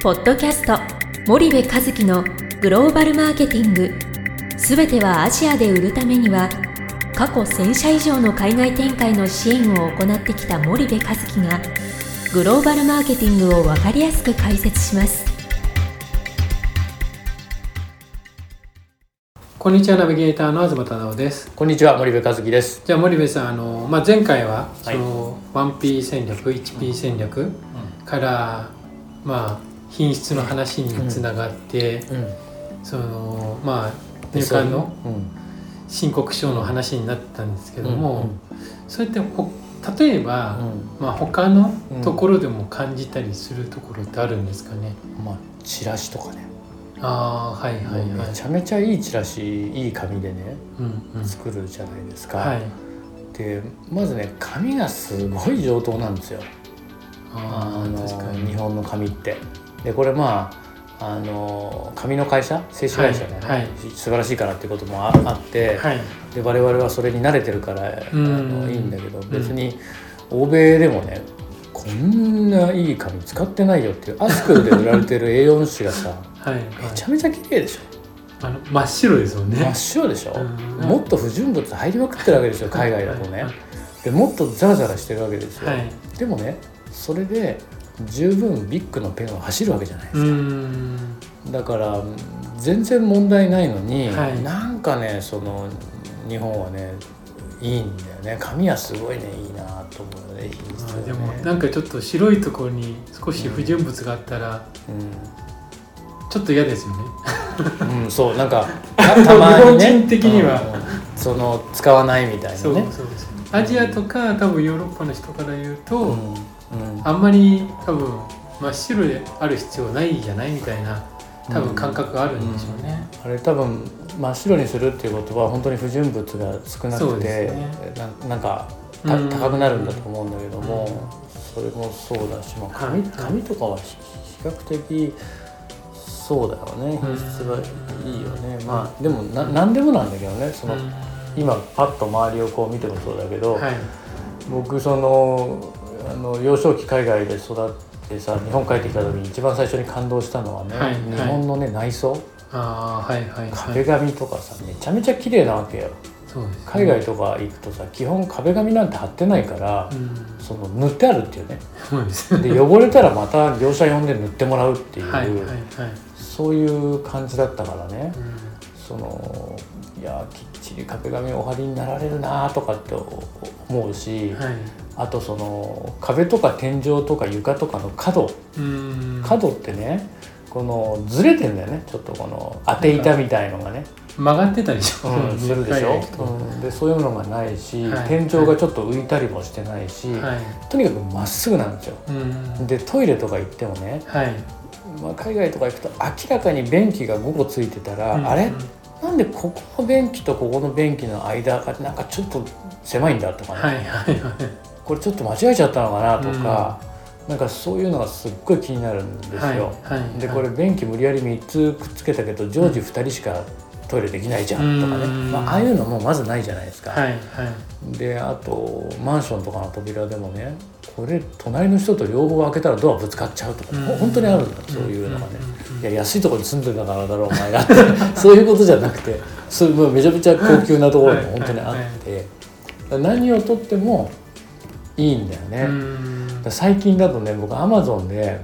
ポッドキャスト森部和樹のグローバルマーケティング。すべてはアジアで売るためには過去1000社以上の海外展開の支援を行ってきた森部和樹がグローバルマーケティングを分かりやすく解説します。こんにちはナビゲーターの東忠夫です。こんにちは森部和樹です。じゃあ森部さんあの、まあ、前回はそはい。の 1P 戦略 1P 戦略から、まあ、品質の話につながって、うん。そのまあ入管のうん。申告書の話になったんですけども、うんそうやってほ例えば、うんまあ、他のところでも感じたりするところってあるんですかね、まあチラシとかね。ああはいはいはいめちゃめちゃいいチラシいい紙でねうんうん作るじゃないですか。はいでまずね紙がすごい上等なんですよ。ああの確かに日本の紙って。でこれまああの紙の会社製紙会社ね、はいはい。素晴らしいからっていうこともああって、はい。で我々はそれに慣れてるからあうん。のいいんだけど別に欧米でもねこんないい紙使ってないよっていうアスクルで売られてる A4 紙がさ はいはい。めちゃめちゃ綺麗でしょ。あの真っ白ですもんね。真っ白でしょ。うん。もっと不純物入りまくってるわけですよ海外だとね。はい。でもっとザラザラしてるわけですよ。はい。でもねそれで十分ビッグのペンは走るわけじゃないですか。だから全然問題ないのに、はい。なんかねその日本はねいいんだよね。紙はすごいねいいなと思うよねね。あでもなんかちょっと白いところに少し不純物があったらちょっと嫌ですよね。うん、うん、そうなんかた たまにね。日本人的には。うん。その使わないみたいなそうねそうです。アジアとか多分ヨーロッパの人から言うと、うんうん。あんまり多分真っ白である必要ないじゃないみたいな多分感覚があるんでしょうね、あれ多分真っ白にするっていうことは本当に不純物が少なくて、ね。ななんか高くなるんだと思うんだけども、それもそうだし、まあ、紙はい。紙とかは比比較的そうだよね。品質がいいよね、まあでもな何でもなんだけどね。その、うん。今パッと周りをこう見てもそうだけど、はい。僕そのあの幼少期海外で育ってさ日本帰ってきた時に一番最初に感動したのはね、はい日本のね内装。ああはいはいはい。壁紙とかさめちゃめちゃ綺麗なわけよ。そうですね。海外とか行くとさ基本壁紙なんて貼ってないから、うん。その塗ってあるっていうね。で汚れたらまた業者呼んで塗ってもらうっていう、はいはいはい。そういう感じだったからね。うん。そのいやきっ壁紙お貼りになられるなとかって思うし、はい。あとその壁とか天井とか床とかの角。うん。角ってねこのずれてんだよね。ちょっとこの当て板みたいのがね、曲がってたりしょ、うん、するでしょ？うん、でそういうのがないし、はい。天井がちょっと浮いたりもしてないし、はい。とにかくまっすぐなんですよ。うん。でトイレとか行ってもね、はい。まあ、海外とか行くと明らかに便器が5個ついてたら、あれ？なんでここの便器とここの便器の間がなんかちょっと狭いんだとかね、はいはいはい。これちょっと間違えちゃったのかなとか、なんかそういうのがすっごい気になるんですよ。はいはいでこれ便器無理やり3つくっつけたけど常時2人しかトイレできないじゃんとかね、うん。まあ、ああいうのもまずないじゃないですか。はいはい。であとマンションとかの扉でもねこれ隣の人と両方開けたらドアぶつかっちゃうとか、うん。ほ本当にあるんだ。そういうのがね。うんいや安いところに住んでたからだろうお前がって そういうことじゃなくてそういうもうめちゃめちゃ高級なところも本当にあって、何をとってもいいんだよね。最近だとね僕アマゾンで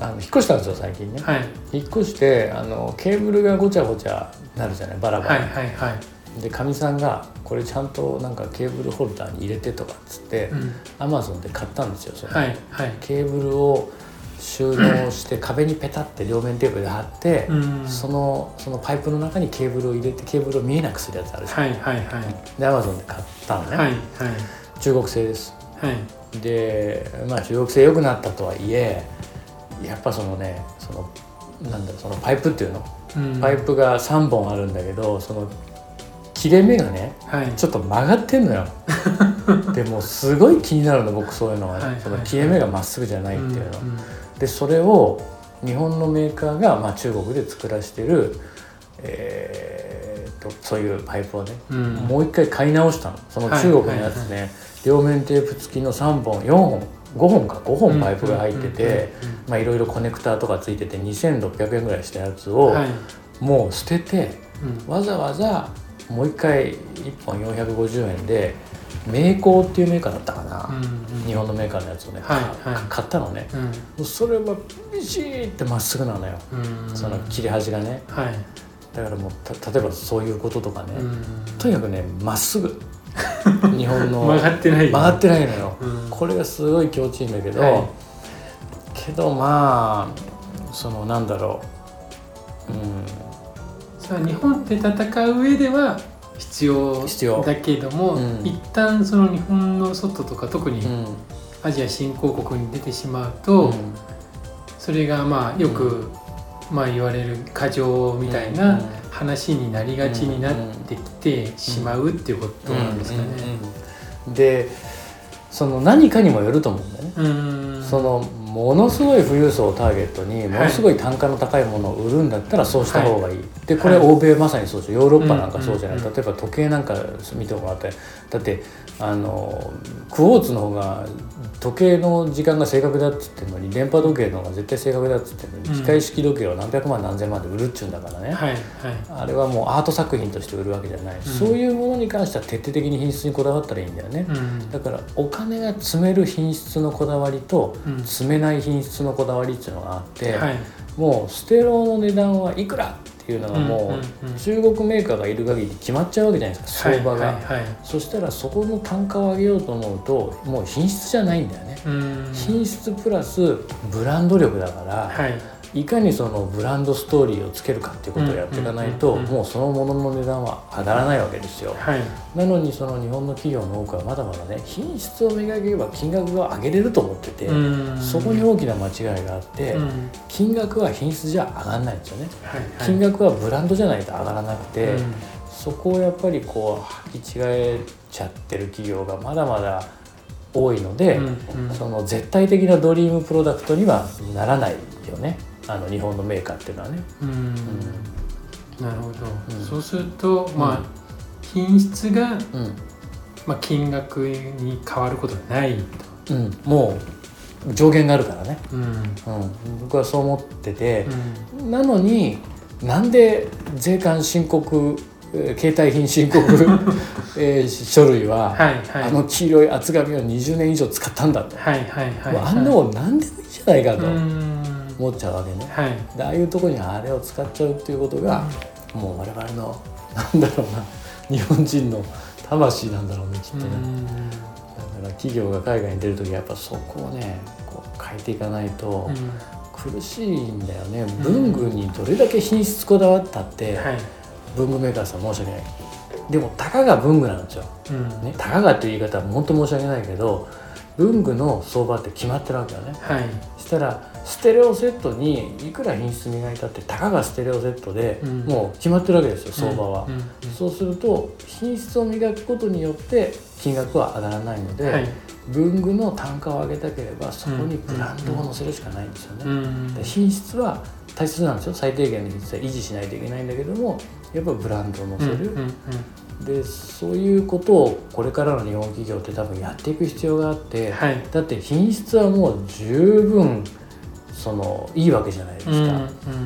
あの引っ越したんですよ最近ね、はい。引っ越してあのケーブルがごちゃごちゃなるじゃないバラバラ、はいはいはい。でかみさんがこれちゃんとなんかケーブルホルダーに入れてとかっつって、うん。アマゾンで買ったんですよその。はいはい。ケーブルを収納して壁にペタって両面テープで貼って、うん。そのそのパイプの中にケーブルを入れてケーブルを見えなくするやつあるじゃん、はいはいはい。でアマゾンで買ったのね、はいはい。中国製です。はい。でまあ中国製良くなったとはいえやっぱそのねそのなんだろうそのパイプっていうの？うん。パイプが3本あるんだけどその切れ目がねはい。ちょっと曲がってんのよ。でもすごい気になるの僕そういうのは。ね、はいはい。その切れ目がまっすぐじゃないっていうの、んん。でそれを日本のメーカーが、まあ、中国で作らせてる、えーとそういうパイプをね、うん。もう一回買い直したの。その中国のやつね、両面テープ付きの3本4本5本か5本パイプが入ってていろいろコネクターとかついてて2600円ぐらいしたやつをはい。もう捨ててうん。わざわざもう一回1本450円で名工っていうメーカーだったかな、うんうん。日本のメーカーのやつをね、はいかはい。買ったのね。うん。それはビシーってまっすぐなのよ、うん。その切れ端がね。はい。だからもうた例えばそういうこととかね、うん。とにかくねまっすぐ。日本の曲がってない曲がってないのよ、うん。これがすごい気持ちいいんだけど、はい。けどまあそのなんだろう。うんさあ日本で戦う上では必要だけども、うん。一旦その日本の外とか特にうん。アジア新興国に出てしまうと、うん。それがまあよく、まあ言われる過剰みたいな話になりがちになってきてしまうっていうことなんですかね。うん。でその何かにもよると思うんだよね、うん。そのものすごい富裕層をターゲットにものすごい単価の高いものを売るんだったらそうした方がいい、でこれはい。欧米まさにそうですよヨーロッパなんかそうじゃない、うんうんうん例えば時計なんか見てもらってだってあのクォーツの方が時計の時間が正確だっつってるのに電波時計の方が絶対正確だっつってるのに、うん。機械式時計を何百万何千万で売るっちゅうんだからね、はいはい。あれはもうアート作品として売るわけじゃない、そういうものに関しては徹底的に品質にこだわったらいいんだよね、うん。だからお金が詰める品質のこだわりとうん。詰めない品質のこだわりっていうのがあって、はいもうステロの値段はいくらっていうのがもう中国メーカーがいる限り決まっちゃうわけじゃないですか相場が、そしたらそこの単価を上げようと思うともう品質じゃないんだよね、うん。品質プラスブランド力だから、はいいかにそのブランドストーリーをつけるかっていうことをやっていかないと、もうそのものの値段は上がらないわけですよ。はい。なのにその日本の企業の多くはまだまだね品質を磨けば金額が上げれると思ってて、うん。そこに大きな間違いがあって、うん。金額は品質じゃ上がらないんですよね。はいはい。金額はブランドじゃないと上がらなくて、うん。そこをやっぱりこう履き違えちゃってる企業がまだまだ多いので、うんうん。その絶対的なドリームプロダクトにはならないよねあの日本のメーカーっていうのはね。うん。なるほど、うん。そうするとまあ品質が、うん。まあ、金額に変わることはないと。うん、もう上限があるからね、うん。うん、僕はそう思ってて。う、ん。なのになんで税関申告えー携帯品申告、えー書類は、あの黄色い厚紙を20年以上使ったんだと、はいはいはいはい。あんなもん何でもいいじゃないかとうん思っちゃうわけね。はい。でああいうとこにあれを使っちゃうっていうことが、もう我々のなんだろうな日本人の魂なんだろうねきっとね。うん。だから企業が海外に出る時はやっぱそこをねこう変えていかないとうん。苦しいんだよね、文具にどれだけ品質こだわったって、はい。文具メーカーさん申し訳ない。でもたかが文具なんですよ、うん。ね、たかがっていう言い方は本当申し訳ないけど文具の相場って決まってるわけよね。はい。そしたらステレオセットにいくら品質磨いたってたかがステレオセットで、うん。もう決まってるわけですよ相場は、そうすると品質を磨くことによって金額は上がらないので、はい。文具の単価を上げたければそこにブランドを載せるしかないんですよね。うん。で品質は大切なんですよ。最低限の品質は維持しないといけないんだけどもやっぱブランドを載せる、でそういうことをこれからの日本企業って多分やっていく必要があって、はい。だって品質はもう十分そのいいわけじゃないですか。うんう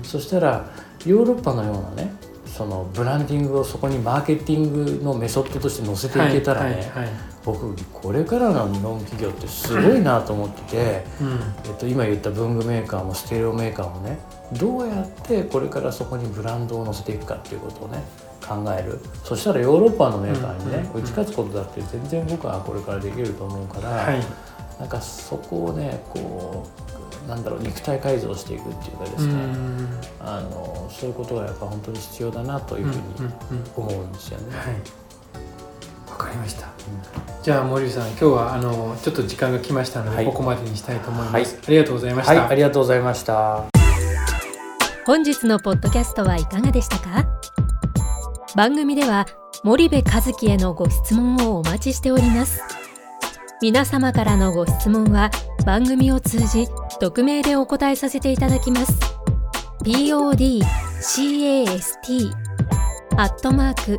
ん。そしたらヨーロッパのようなねそのブランディングをそこにマーケティングのメソッドとして載せていけたらね、はいはいはい僕これからの日本企業ってすごいなと思ってて、うん。えっと、今言った文具メーカーもステレオメーカーもねどうやってこれからそこにブランドを載せていくかっていうことをね考える。そしたらヨーロッパのメーカーにね、うん打ち勝つことだって全然僕はこれからできると思うから、はい。なんかそこをねこうなんだろう肉体改造していくっていうかですうね、んあのそういうことがやっぱ本当に必要だなというふうにうんうん。思うんですよね。はい。わかりましたじゃあ森さん今日はあのちょっと時間が来ましたので、はい。ここまでにしたいと思います、はい。ありがとうございました、はい、ありがとうございました。本日のポッドキャストはいかがでしたか？番組では森部和樹へのご質問をお待ちしております。皆様からのご質問は番組を通じ匿名でお答えさせていただきます。podcast アットマーク